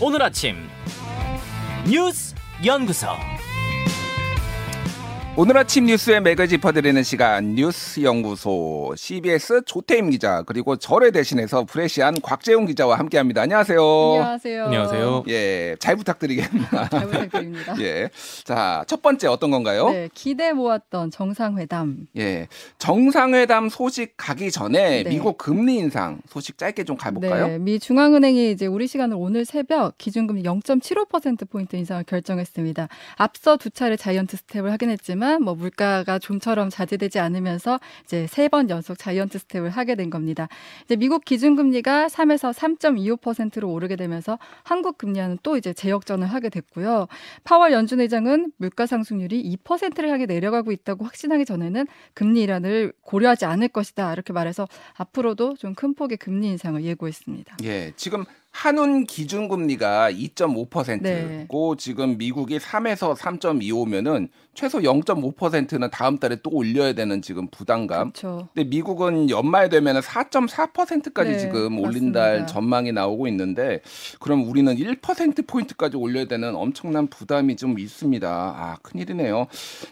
오늘 아침 뉴스 연구소 오늘 아침 뉴스의 맥을 짚어드리는 시간 뉴스 연구소 CBS 조태임 기자 그리고 저를 대신해서 프레시안 곽재용 기자와 함께합니다. 안녕하세요. 안녕하세요. 안녕하세요. 예, 잘 부탁드리겠습니다. 잘 부탁드립니다. 예, 자 첫 번째 어떤 건가요? 네, 기대 모았던 정상회담. 예, 정상회담 소식 가기 전에 네. 미국 금리 인상 소식 짧게 좀 가볼까요? 네, 미 중앙은행이 이제 우리 시간으로 오늘 새벽 기준금리 0.75% 포인트 인상을 결정했습니다. 앞서 두 차례 자이언트 스텝을 하긴 했지만 뭐 물가가 좀처럼 자제되지 않으면서 이제 세 번 연속 자이언트 스텝을 하게 된 겁니다. 이제 미국 기준금리가 3에서 3.25%로 오르게 되면서 한국 금리와는 또 이제 재역전을 하게 됐고요. 파월 연준 의장은 물가 상승률이 2%를 향해 내려가고 있다고 확신하기 전에는 금리 인하를 고려하지 않을 것이다 이렇게 말해서 앞으로도 좀 큰 폭의 금리 인상을 예고했습니다. 예, 지금 한운 기준 금리가 2.5%고 네. 지금 미국이 3에서 3.25면은 최소 0.5%는 다음 달에 또 올려야 되는 지금 부담감. 그렇죠. 근데 미국은 연말 되면은 4.4%까지 네, 지금 올린달 맞습니다. 전망이 나오고 있는데 그럼 우리는 1% 포인트까지 올려야 되는 엄청난 부담이 좀 있습니다. 아, 큰일이네요.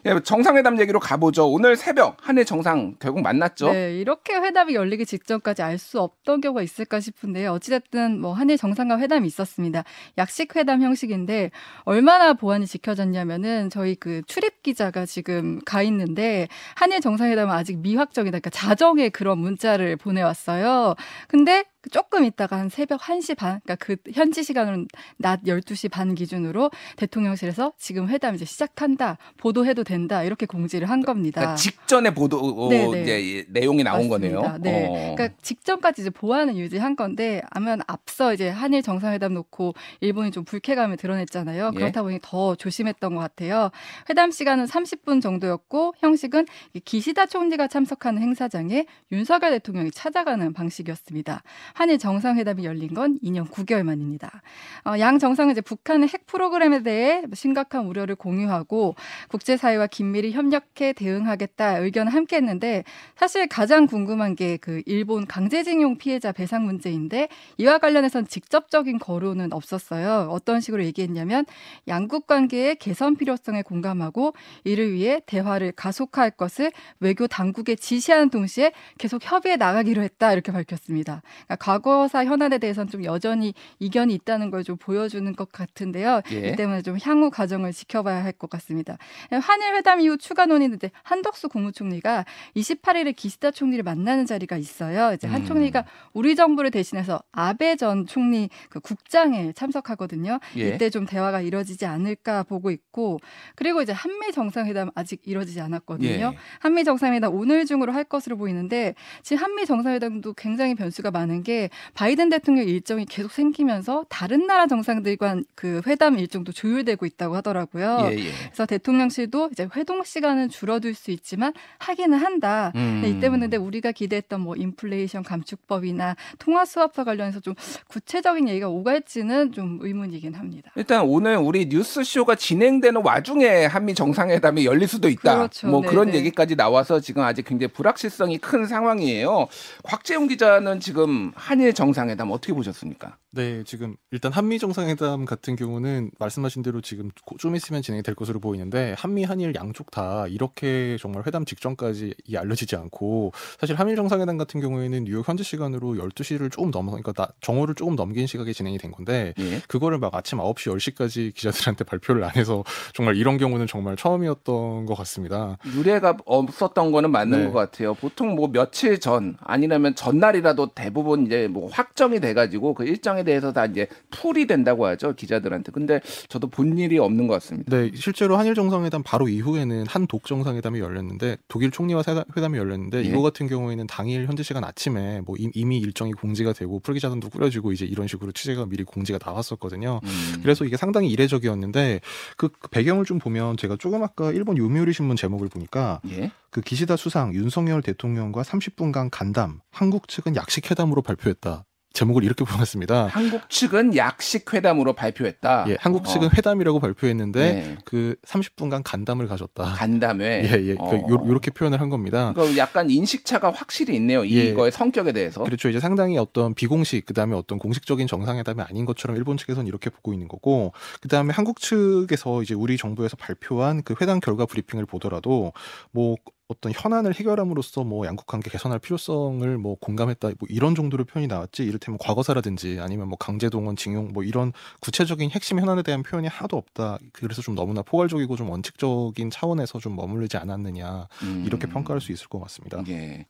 예, 정상회담 얘기로 가보죠. 오늘 새벽 한일 정상 결국 만났죠. 네, 이렇게 회담이 열리기 직전까지 알 수 없던 경우가 있을까 싶은데요. 어찌됐든 뭐 한일 정상간 회담이 있었습니다. 약식 회담 형식인데 얼마나 보안이 지켜졌냐면은 저희 그 출입 기자가 지금 가 있는데 한일 정상회담은 아직 미확정이다. 그러니까 자정에 그런 문자를 보내왔어요. 근데 조금 있다가 한 새벽 1시 반, 그러니까 그 현지 시간으로는 낮 12시 반 기준으로 대통령실에서 지금 회담 이제 시작한다. 보도해도 된다. 이렇게 공지를 한 겁니다. 그러니까 직전에 보도 어, 네네. 이제 내용이 나온 맞습니다. 거네요. 네. 어. 그러니까 직전까지 이제 보안을 유지한 건데 아마 앞서 이제 한일 정상회담 놓고 일본이 좀 불쾌감을 드러냈잖아요. 예. 그렇다 보니 더 조심했던 것 같아요. 회담 시간은 30분 정도였고 형식은 이 기시다 총리가 참석하는 행사장에 윤석열 대통령이 찾아가는 방식이었습니다. 한일 정상회담이 열린 건 2년 9개월 만입니다. 어, 양 정상은 이제 북한의 핵 프로그램에 대해 심각한 우려를 공유하고 국제사회와 긴밀히 협력해 대응하겠다 의견을 함께 했는데 사실 가장 궁금한 게 그 일본 강제징용 피해자 배상 문제인데 이와 관련해선 직접적인 거론은 없었어요. 어떤 식으로 얘기했냐면 양국 관계의 개선 필요성에 공감하고 이를 위해 대화를 가속화할 것을 외교 당국에 지시하는 동시에 계속 협의해 나가기로 했다 이렇게 밝혔습니다. 그러니까 과거사 현안에 대해서는 좀 여전히 이견이 있다는 걸 좀 보여주는 것 같은데요. 예. 이 때문에 좀 향후 과정을 지켜봐야 할 것 같습니다. 한일 회담 이후 추가 논의인데 한덕수 국무총리가 28일에 기시다 총리를 만나는 자리가 있어요. 이제 한 음. 총리가 우리 정부를 대신해서 아베 전 총리 그 국장에 참석하거든요. 예. 이때 좀 대화가 이뤄지지 않을까 보고 있고 그리고 이제 한미 정상회담 아직 이뤄지지 않았거든요. 예. 한미 정상회담 오늘 중으로 할 것으로 보이는데 지금 한미 정상회담도 굉장히 변수가 많은 게 바이든 대통령 일정이 계속 생기면서 다른 나라 정상들과 그 회담 일정도 조율되고 있다고 하더라고요. 예, 예. 그래서 대통령실도 이제 회동 시간은 줄어들 수 있지만 하기는 한다. 음. 네, 이 때문에 근데 우리가 기대했던 뭐 인플레이션 감축법이나 통화 수합과 관련해서 좀 구체적인 얘기가 오갈지는 좀 의문이긴 합니다. 일단 오늘 우리 뉴스 쇼가 진행되는 와중에 한미 정상회담이 열릴 수도 있다. 그렇죠. 뭐 네, 그런 네. 얘기까지 나와서 지금 아직 굉장히 불확실성이 큰 상황이에요. 곽재용 기자는 지금 한일 정상회담 어떻게 보셨습니까? 네, 지금 일단 한미 정상회담 같은 경우는 말씀하신 대로 지금 고- 좀 있으면 진행이 될 것으로 보이는데 한미 한일 양쪽 다 이렇게 정말 회담 직전까지 이 알려지지 않고 사실 한일 정상회담 같은 경우에는 뉴욕 현지 시간으로 12시를 조금 넘어 그러니까 나- 정오를 조금 넘긴 시각에 진행이 된 건데 예. 그거를 막 아침 9시 10시까지 기자들한테 발표를 안 해서 정말 이런 경우는 정말 처음이었던 것 같습니다. 유례가 없었던 거는 맞는 네. 것 같아요. 보통 뭐 며칠 전 아니라면 전날이라도 대부분 이제 뭐 확정이 돼가지고 그 일정에 대해서 다 이제 풀이 된다고 하죠 기자들한테. 근데 저도 본 일이 없는 것 같습니다. 네, 실제로 한일 정상회담 바로 이후에는 한독 정상회담이 열렸는데 독일 총리와 회담- 회담이 열렸는데 예. 이거 같은 경우에는 당일 현지 시간 아침에 뭐 이- 이미 일정이 공지가 되고 풀기자단도 꾸려지고 이제 이런 식으로 취재가 미리 공지가 나왔었거든요. 음. 그래서 이게 상당히 이례적이었는데 그 배경을 좀 보면 제가 조금 아까 일본 요미우리 신문 제목을 보니까 예. 그 기시다 수상 윤석열 대통령과 30분간 간담 한국 측은 약식 회담으로 발표했다. 제목을 이렇게 보냈습니다. 한국 측은 약식 회담으로 발표했다. 예, 한국 측은 어, 회담이라고 발표했는데 네. 그 30분간 간담을 가졌다. 간담회. 예, 예. 어. 그 요, 요렇게 표현을 한 겁니다. 그 약간 인식차가 확실히 있네요. 예. 이거의 성격에 대해서. 그렇죠. 이제 상당히 어떤 비공식, 그 다음에 어떤 공식적인 정상회담이 아닌 것처럼 일본 측에서는 이렇게 보고 있는 거고, 그 다음에 한국 측에서 이제 우리 정부에서 발표한 그 회담 결과 브리핑을 보더라도, 뭐, 어떤 현안을 해결함으로써 뭐 양국 관계 개선할 필요성을 뭐 공감했다 뭐 이런 정도로 표현이 나왔지 이를테면 과거사라든지 아니면 뭐 강제동원 징용 뭐 이런 구체적인 핵심 현안에 대한 표현이 하나도 없다 그래서 좀 너무나 포괄적이고 좀 원칙적인 차원에서 좀 머무르지 않았느냐 음. 이렇게 평가할 수 있을 것 같습니다. 예.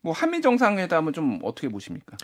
뭐 한미 정상회담은 좀 어떻게 보십니까?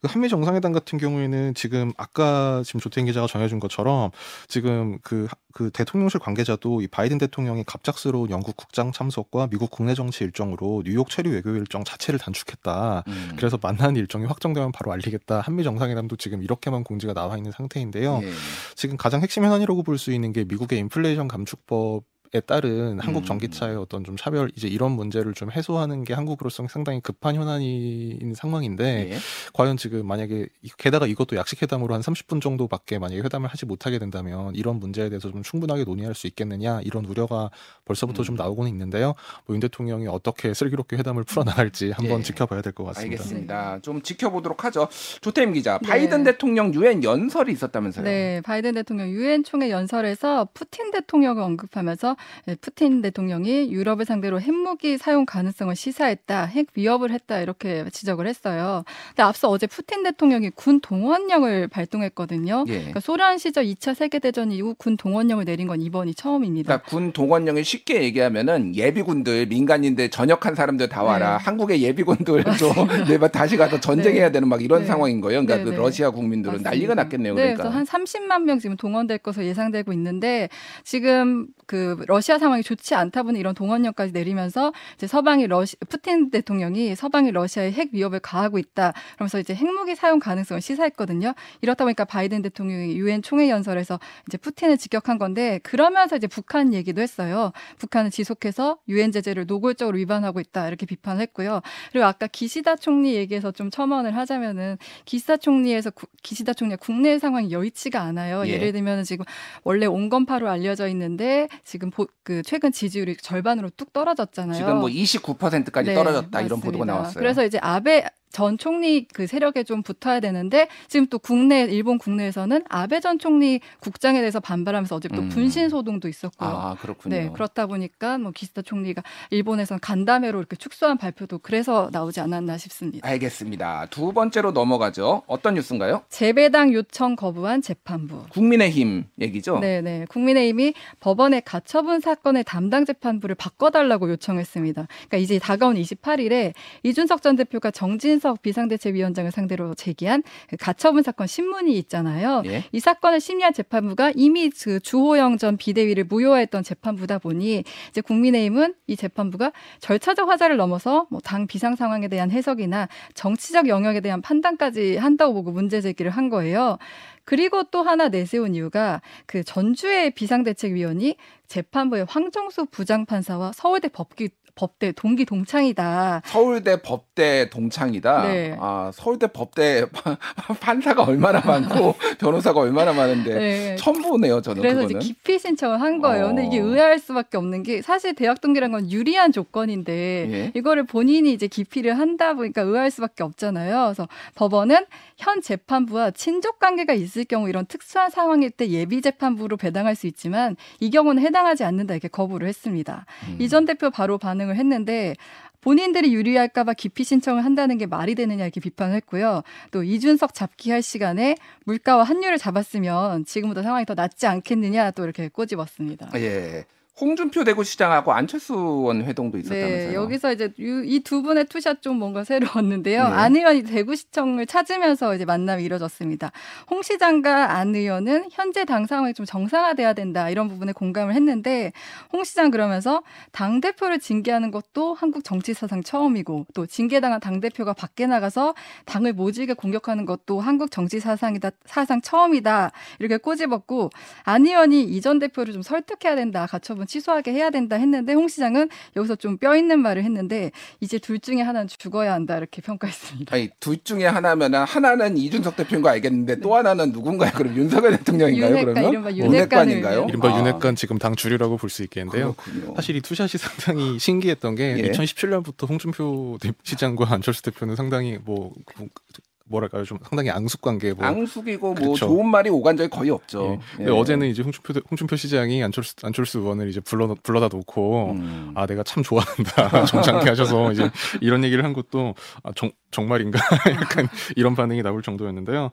그 한미 정상회담 같은 경우에는 지금 아까 지금 조태인 기자가 전해준 것처럼 지금 그, 그 대통령실 관계자도 이 바이든 대통령이 갑작스러운 영국 국장 참석과 미국 국내 정치 일정으로 뉴욕 체류 외교 일정 자체를 단축했다. 음. 그래서 만나는 일정이 확정되면 바로 알리겠다. 한미 정상회담도 지금 이렇게만 공지가 나와 있는 상태인데요. 예. 지금 가장 핵심 현안이라고 볼 수 있는 게 미국의 인플레이션 감축법 에 따른 한국 음. 전기차의 어떤 좀 차별 이제 이런 문제를 좀 해소하는 게 한국으로서 상당히 급한 현안인 상황인데 예. 과연 지금 만약에 이- 게다가 이것도 약식 회담으로 한 30분 정도밖에 만약에 회담을 하지 못하게 된다면 이런 문제에 대해서 좀 충분하게 논의할 수 있겠느냐 이런 우려가 벌써부터 음. 좀 나오고는 있는데요. 뭐윤 대통령이 어떻게 슬기롭게 회담을 풀어나갈지 한번 예. 지켜봐야 될 것 같습니다. 알겠습니다. 좀 지켜보도록 하죠. 조태임 기자, 네. 바이든 대통령 유엔 연설이 있었다면서요? 네, 바이든 대통령 유엔 총회 연설에서 푸틴 대통령을 언급하면서 예, 푸틴 대통령이 유럽을 상대로 핵무기 사용 가능성을 시사했다, 핵 위협을 했다 이렇게 지적을 했어요. 근데 앞서 어제 푸틴 대통령이 군 동원령을 발동했거든요. 예. 그러니까 소련 시절 2차 세계 대전 이후 군 동원령을 내린 건 이번이 처음입니다. 그러니까 군 동원령이 쉽게 얘기하면은 예비군들 민간인들 전역한 사람들 다 와라 네. 한국의 예비군들 좀 내가 다시 가서 전쟁해야 되는 막 이런 네. 상황인 거예요. 그러니까 네, 그 네. 러시아 국민들은 맞습니다. 난리가 났겠네요. 네, 그러니까. 한 30만 명 지금 동원될 것으로 예상되고 있는데 지금 그 러시아 상황이 좋지 않다 보니 이런 동원령까지 내리면서 이제 서방이 러시 푸틴 대통령이 서방이 러시아에 핵 위협을 가하고 있다. 그러면서 이제 핵무기 사용 가능성을 시사했거든요. 이렇다 보니까 바이든 대통령이 유엔 총회 연설에서 이제 푸틴을 직격한 건데 그러면서 이제 북한 얘기도 했어요. 북한은 지속해서 유엔 제재를 노골적으로 위반하고 있다 이렇게 비판했고요. 그리고 아까 기시다 총리 얘기에서 좀 첨언을 하자면은 기시다 총리에서 구- 기시다 총리가 국내 상황이 여의치가 않아요. 예. 예. 를 들면 지금 원래 온건파로 알려져 있는데 지금 보- 그 최근 지지율이 절반으로 뚝 떨어졌잖아요. 지금 뭐 29%까지 네, 떨어졌다 이런 보도가 맞습니다. 나왔어요. 그래서 이제 아베 전 총리 그 세력에 좀 붙어야 되는데 지금 또 국내 일본 국내에서는 아베 전 총리 국장에 대해서 반발하면서 어제 또 음. 분신 소동도 있었고요. 아 그렇군요. 네, 그렇다 보니까 뭐 기시다 총리가 일본에선 간담회로 이렇게 축소한 발표도 그래서 나오지 않았나 싶습니다. 알겠습니다. 두 번째로 넘어가죠. 어떤 뉴스인가요? 재배당 요청 거부한 재판부. 국민의힘 얘기죠. 네네. 국민의힘이 법원의 가처분 사건의 담당 재판부를 바꿔달라고 요청했습니다. 그러니까 이제 다가온 28일에 이준석 전 대표가 정진 석 비상대책위원장을 상대로 제기한 그 가처분 사건 신문이 있잖아요. 예. 이 사건을 심리한 재판부가 이미 그 주호영 전 비대위를 무효화했던 재판부다 보니 이제 국민의힘은 이 재판부가 절차적 화자를 넘어서 뭐 당 비상 상황에 대한 해석이나 정치적 영역에 대한 판단까지 한다고 보고 문제 제기를 한 거예요. 그리고 또 하나 내세운 이유가 그 전주의 비상대책위원이 재판부의 황정수 부장판사와 서울대 법기, 법대 동기 동창이다. 서울대 법대 동창이다. 네. 아 서울대 법대 판사가 얼마나 많고 변호사가 얼마나 많은데 네. 처음 보네요 저는 그래서 그거는. 이제 기피 신청을 한 거예요. 근데 이게 어. 의아할 수밖에 없는 게 사실 대학 동기란 건 유리한 조건인데 예. 이거를 본인이 이제 기피를 한다 보니까 의아할 수밖에 없잖아요. 그래서 법원은 현 재판부와 친족 관계가 있을 경우 이런 특수한 상황일 때 예비 재판부로 배당할 수 있지만 이 경우는 해당하지 않는다 이렇게 거부를 했습니다. 음. 이전 대표 바로 반응 을 했는데 본인들이 유리할까봐 기피 신청을 한다는 게 말이 되느냐 이렇게 비판을 했고요. 또 이준석 잡기 할 시간에 물가와 환율을 잡았으면 지금보다 상황이 더 낫지 않겠느냐 또 이렇게 꼬집었습니다. 예. 홍준표 대구시장하고 안철수 의원 회동도 있었다면서요. 네, 여기서 이제 이 두 분의 two shot 좀 뭔가 새로웠는데요. 네. 안 의원이 대구시청을 찾으면서 이제 만남이 이뤄졌습니다. 홍 시장과 안 의원은 현재 당 상황이 좀 정상화돼야 된다 이런 부분에 공감을 했는데 홍 시장 그러면서 당 대표를 징계하는 것도 한국 정치 사상 처음이고 또 징계당한 당 대표가 밖에 나가서 당을 모질게 공격하는 것도 한국 정치 사상이다 사상 처음이다 이렇게 꼬집었고 안 의원이 이 전 대표를 좀 설득해야 된다 가처분 대부분 취소하게 해야 된다 했는데 홍 시장은 여기서 좀 뼈 있는 말을 했는데 이제 둘 중에 하나는 죽어야 한다 이렇게 평가했습니다. 아니 둘 중에 하나면은 하나는 이준석 대표인 거 알겠는데 또 하나는 누군가요? 그럼 윤석열 대통령인가요? 윤핵관, 그러면 이른바 윤핵관인가요? 이른바 아, 윤핵관 지금 당 주류라고 볼 수 있겠는데요. 그렇군요. 사실 이 투샷이 상당히 신기했던 게 예. 2017년부터 홍준표 대- 시장과 안철수 대표는 상당히 뭐 그- 뭐랄까요 좀 상당히 앙숙 관계 뭐 앙숙이고 뭐 그렇죠. 좋은 말이 오간 적이 거의 없죠. 예. 근데 예. 어제는 이제 홍준표 대- 홍준표 시장이 안철수 안철수 의원을 이제 불러 불러다 놓고 음. 아 내가 참 좋아한다 정상케 하셔서 이제 이런 얘기를 한 것도 아, 정, 정말인가 약간 이런 반응이 나올 정도였는데요.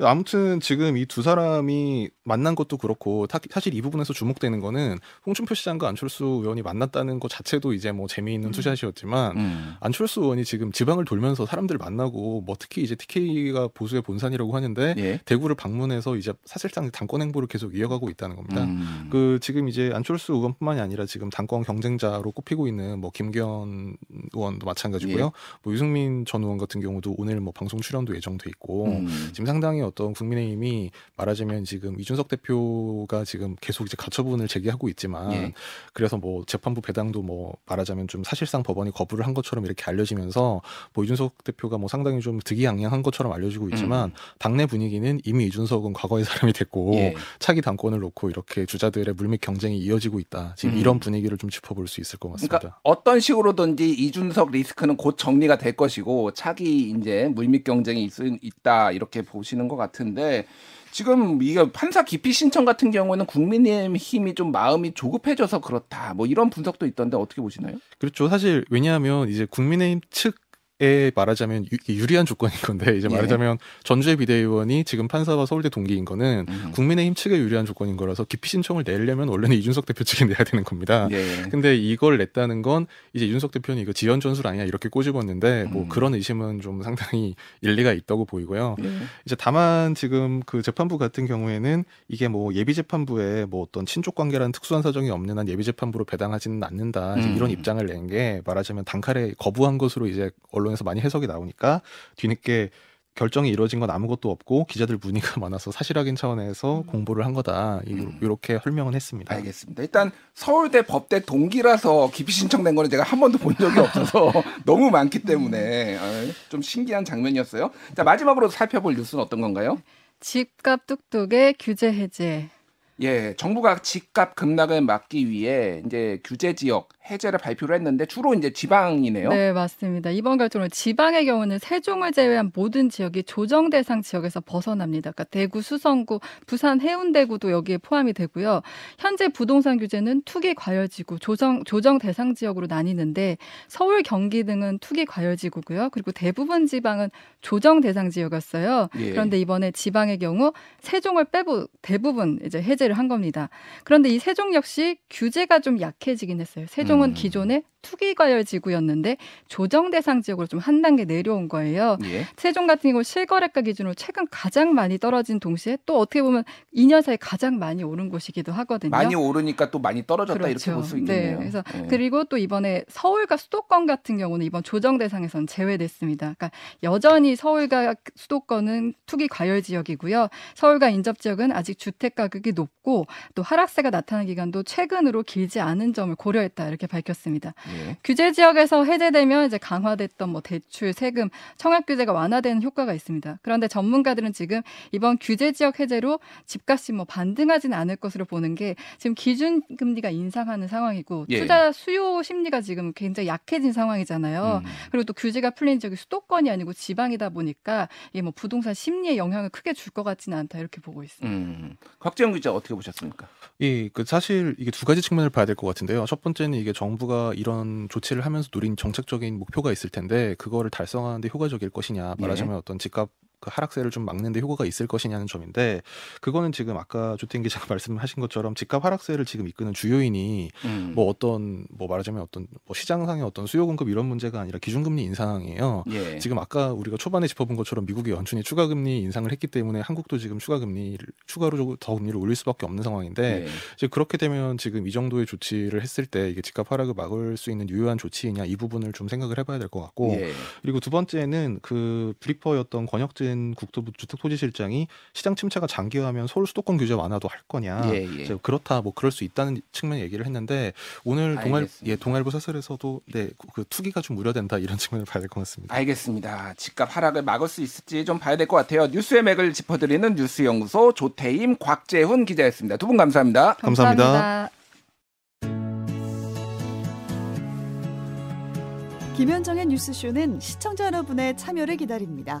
예. 아무튼 지금 이 두 사람이 만난 것도 그렇고 타- 사실 이 부분에서 주목되는 거는 홍준표 시장과 안철수 의원이 만났다는 것 자체도 이제 뭐 재미있는 투샷이었지만 음. 안철수 의원이 지금 지방을 돌면서 사람들 만나고 뭐 특히 이제 TK 가 보수의 본산이라고 하는데 예. 대구를 방문해서 이제 사실상 당권 행보를 계속 이어가고 있다는 겁니다. 음. 그 지금 이제 안철수 의원뿐만이 아니라 지금 당권 경쟁자로 꼽히고 있는 뭐 김기현 의원도 마찬가지고요. 예. 뭐 유승민 전 의원 같은 경우도 오늘 뭐 방송 출연도 예정돼 있고 음. 지금 상당히 어떤 국민의힘이 말하자면 지금 이준석 대표가 지금 계속 이제 가처분을 제기하고 있지만 예. 그래서 뭐 재판부 배당도 뭐 말하자면 좀 사실상 법원이 거부를 한 것처럼 이렇게 알려지면서 뭐 이준석 대표가 뭐 상당히 좀 득이양양한 것 처럼 알려지고 있지만 당내 분위기는 이미 이준석은 과거의 사람이 됐고 음. 예. 차기 당권을 놓고 이렇게 주자들의 물밑 경쟁이 이어지고 있다. 지금 음. 이런 분위기를 좀 짚어볼 수 있을 것 같습니다. 그러니까 어떤 식으로든지 이준석 리스크는 곧 정리가 될 것이고 차기 이제 물밑 경쟁이 있, 있다 이렇게 보시는 것 같은데 지금 이게 판사 기피 신청 같은 경우는 국민의힘 힘이 좀 마음이 조급해져서 그렇다 뭐 이런 분석도 있던데 어떻게 보시나요? 그렇죠. 사실 왜냐하면 이제 국민의힘 측 에 말하자면 유, 유리한 조건인 건데 이제 예. 말하자면 전주의 비대위원이 지금 판사와 서울대 동기인 거는 음. 국민의힘 측에 유리한 조건인 거라서 기피 신청을 내려면 원래는 이준석 대표 측이 내야 되는 겁니다. 예. 근데 이걸 냈다는 건 이제 이준석 대표는 이거 지연 전술 아니야 이렇게 꼬집었는데 뭐 음. 그런 의심은 좀 상당히 일리가 있다고 보이고요. 예. 이제 다만 지금 그 재판부 같은 경우에는 이게 뭐 예비 재판부에 뭐 어떤 친족 관계라는 특수한 사정이 없는 한 예비 재판부로 배당하지는 않는다 음. 이런 입장을 낸 게 말하자면 단칼에 거부한 것으로 이제 언론 에서 많이 해석이 나오니까 뒤늦게 결정이 이루어진 건 아무것도 없고 기자들 문의가 많아서 사실 확인 차원에서 공보를 한 거다 이- 음. 이렇게 설명은 했습니다. 알겠습니다. 일단 서울대 법대 동기라서 기피 신청된 거는 제가 한 번도 본 적이 없어서 너무 많기 때문에 아, 좀 신기한 장면이었어요. 자 마지막으로 살펴볼 뉴스는 어떤 건가요? 집값 뚝뚝의 규제 해제. 예, 정부가 집값 급락을 막기 위해 이제 규제 지역 해제를 발표를 했는데 주로 이제 지방이네요. 네, 맞습니다. 이번 결정으로 지방의 경우는 세종을 제외한 모든 지역이 조정 대상 지역에서 벗어납니다. 그러니까 대구, 수성구, 부산, 해운대구도 여기에 포함이 되고요. 현재 부동산 규제는 투기 과열지구, 조정 조정 대상 지역으로 나뉘는데 서울, 경기 등은 투기 과열지구고요. 그리고 대부분 지방은 조정 대상 지역이었어요. 예. 그런데 이번에 지방의 경우 세종을 빼고 대부분 이제 해제를 한 겁니다. 그런데 이 세종 역시 규제가 좀 약해지긴 했어요. 세종은 음. 기존에 투기과열 지구였는데 조정 대상 지역으로 좀 한 단계 내려온 거예요. 예. 세종 같은 경우 실거래가 기준으로 최근 가장 많이 떨어진 동시에 또 어떻게 보면 2년 사이 가장 많이 오른 곳이기도 하거든요. 많이 오르니까 또 많이 떨어졌다 이렇게 볼 수 있겠네요. 네, 그래서 예. 그리고 또 이번에 서울과 수도권 같은 경우는 이번 조정 대상에선 제외됐습니다. 그러니까 여전히 서울과 수도권은 투기 과열 지역이고요. 서울과 인접 지역은 아직 주택 가격이 높고 또 하락세가 나타난 기간도 최근으로 길지 않은 점을 고려했다 이렇게 밝혔습니다. 예. 규제 지역에서 해제되면 이제 강화됐던 뭐 대출, 세금, 청약 규제가 완화되는 효과가 있습니다. 그런데 전문가들은 지금 이번 규제 지역 해제로 집값이 뭐 반등하지는 않을 것으로 보는 게 지금 기준 금리가 인상하는 상황이고 예. 투자 수요 심리가 지금 굉장히 약해진 상황이잖아요. 음. 그리고 또 규제가 풀린 지역이 수도권이 아니고 지방이다 보니까 이게 뭐 부동산 심리에 영향을 크게 줄 것 같지는 않다 이렇게 보고 있습니다. 음. 곽재영 기자 어떻게 보셨습니까? 예, 그 사실 이게 두 가지 측면을 봐야 될 것 같은데요. 첫 번째는 이게 정부가 이런 조치를 하면서 노린 정책적인 목표가 있을 텐데 그거를 달성하는데 효과적일 것이냐, 말하자면 어떤 집값 그 하락세를 좀 막는데 효과가 있을 것이냐는 점인데 그거는 지금 아까 조태인 기자가 말씀하신 것처럼 집값 하락세를 지금 이끄는 주요인이 음. 뭐 어떤 뭐 말하자면 어떤 뭐 시장상의 어떤 수요 공급 이런 문제가 아니라 기준금리 인상이에요. 예. 지금 아까 우리가 초반에 짚어본 것처럼 미국이 연준이 추가 금리 인상을 했기 때문에 한국도 지금 추가 금리를 추가로 더 금리를 올릴 수밖에 없는 상황인데 예. 이제 그렇게 되면 지금 이 정도의 조치를 했을 때 이게 집값 하락을 막을 수 있는 유효한 조치이냐 이 부분을 좀 생각을 해봐야 될 것 같고 예. 그리고 두 번째는 그 브리퍼였던 권혁진 김현진 국토부 주택토지실장이 시장 침체가 장기화하면 서울 수도권 규제 완화도 할 거냐. 예, 예. 그렇다 뭐 그럴 수 있다는 측면 얘기를 했는데 오늘 동아일. 예 동아일보 사설에서도 네 그 투기가 좀 우려된다 이런 측면을 봐야 될 것 같습니다. 알겠습니다. 집값 하락을 막을 수 있을지 좀 봐야 될 것 같아요. 뉴스의 맥을 짚어드리는 뉴스 연구소 조태임, 곽재훈 기자였습니다. 두 분 감사합니다. 감사합니다. 김현정의 뉴스쇼는 시청자 여러분의 참여를 기다립니다.